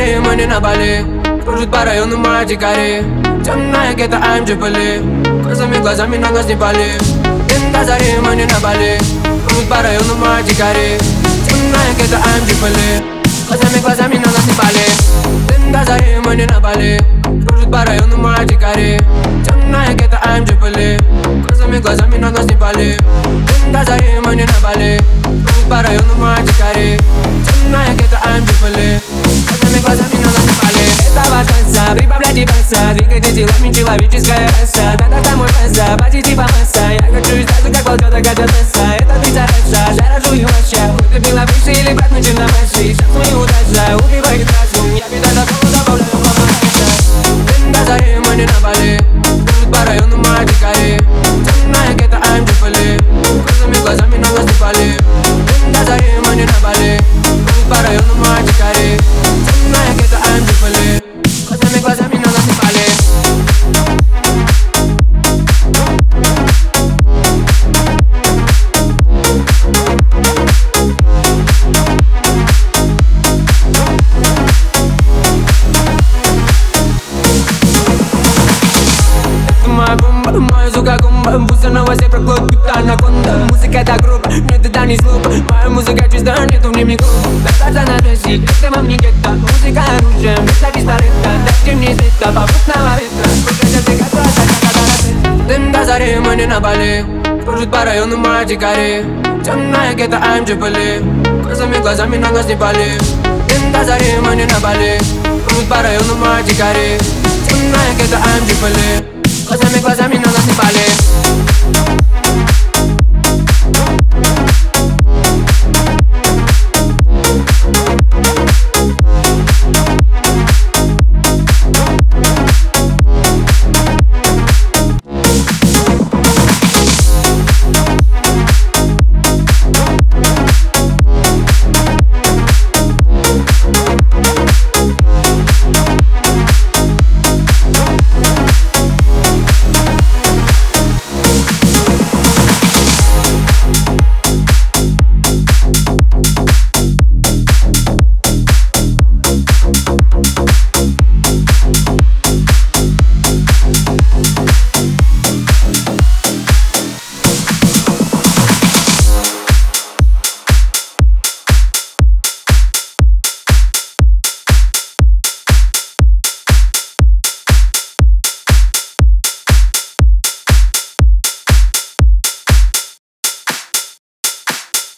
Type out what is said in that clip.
мы не на Бали Кружит по району моя дикари Темная гетто, I'm Джиполи Косыми глазами на нас не пали День до зари мы не на Бали Кружит по району моя дикари Темная гетто, I'm Джиполи Косыми глазами на нас не пали День до зари мы не на Бали Кружит по району моя дикари Темная гетто, I'm Джиполи Косыми глазами на нас не пали до зари мы не на Бали Кружит по району моя дикари Темная гетто, I'm Джиполи танца, прибавляйте баса. Двигайте телами человеческая раса. Надо домой баса, пати типа масса. Я хочу и сразу, как полгода хотят носа Это пицца раша, жара жую вообще Выкупила бывший или брат, мы чем на маши Шанс мою удача, убивает разум. Я беда до холода, добавляю помогайся. День до зари, мы не на Бали Кружит по району моя дикари Темная гетто, I'm Триполи Красными глазами на нас не пали. День до мы не на Бали Кружит по району моя дикари Бомба, моя сука гумба Пусть на вас проклад, будто анаконда. Музыка это группа, нет это не слуп Моя музыка чиста, нету в ней микро Достаться надо си, это вам не гетто. Музыка оружие, вместо пистолета Дайте мне света, попутного ветра. Слушайте, ты как Дым до зари, мы не на Бали Кружит по району моя дикари Темная гетто, I'm Триполи Косыми глазами на нас не пали. Дым до зари, мы не на Бали Кружит по району моя дикари Темная гетто, I'm Триполи Глазами, глазами на нас не пали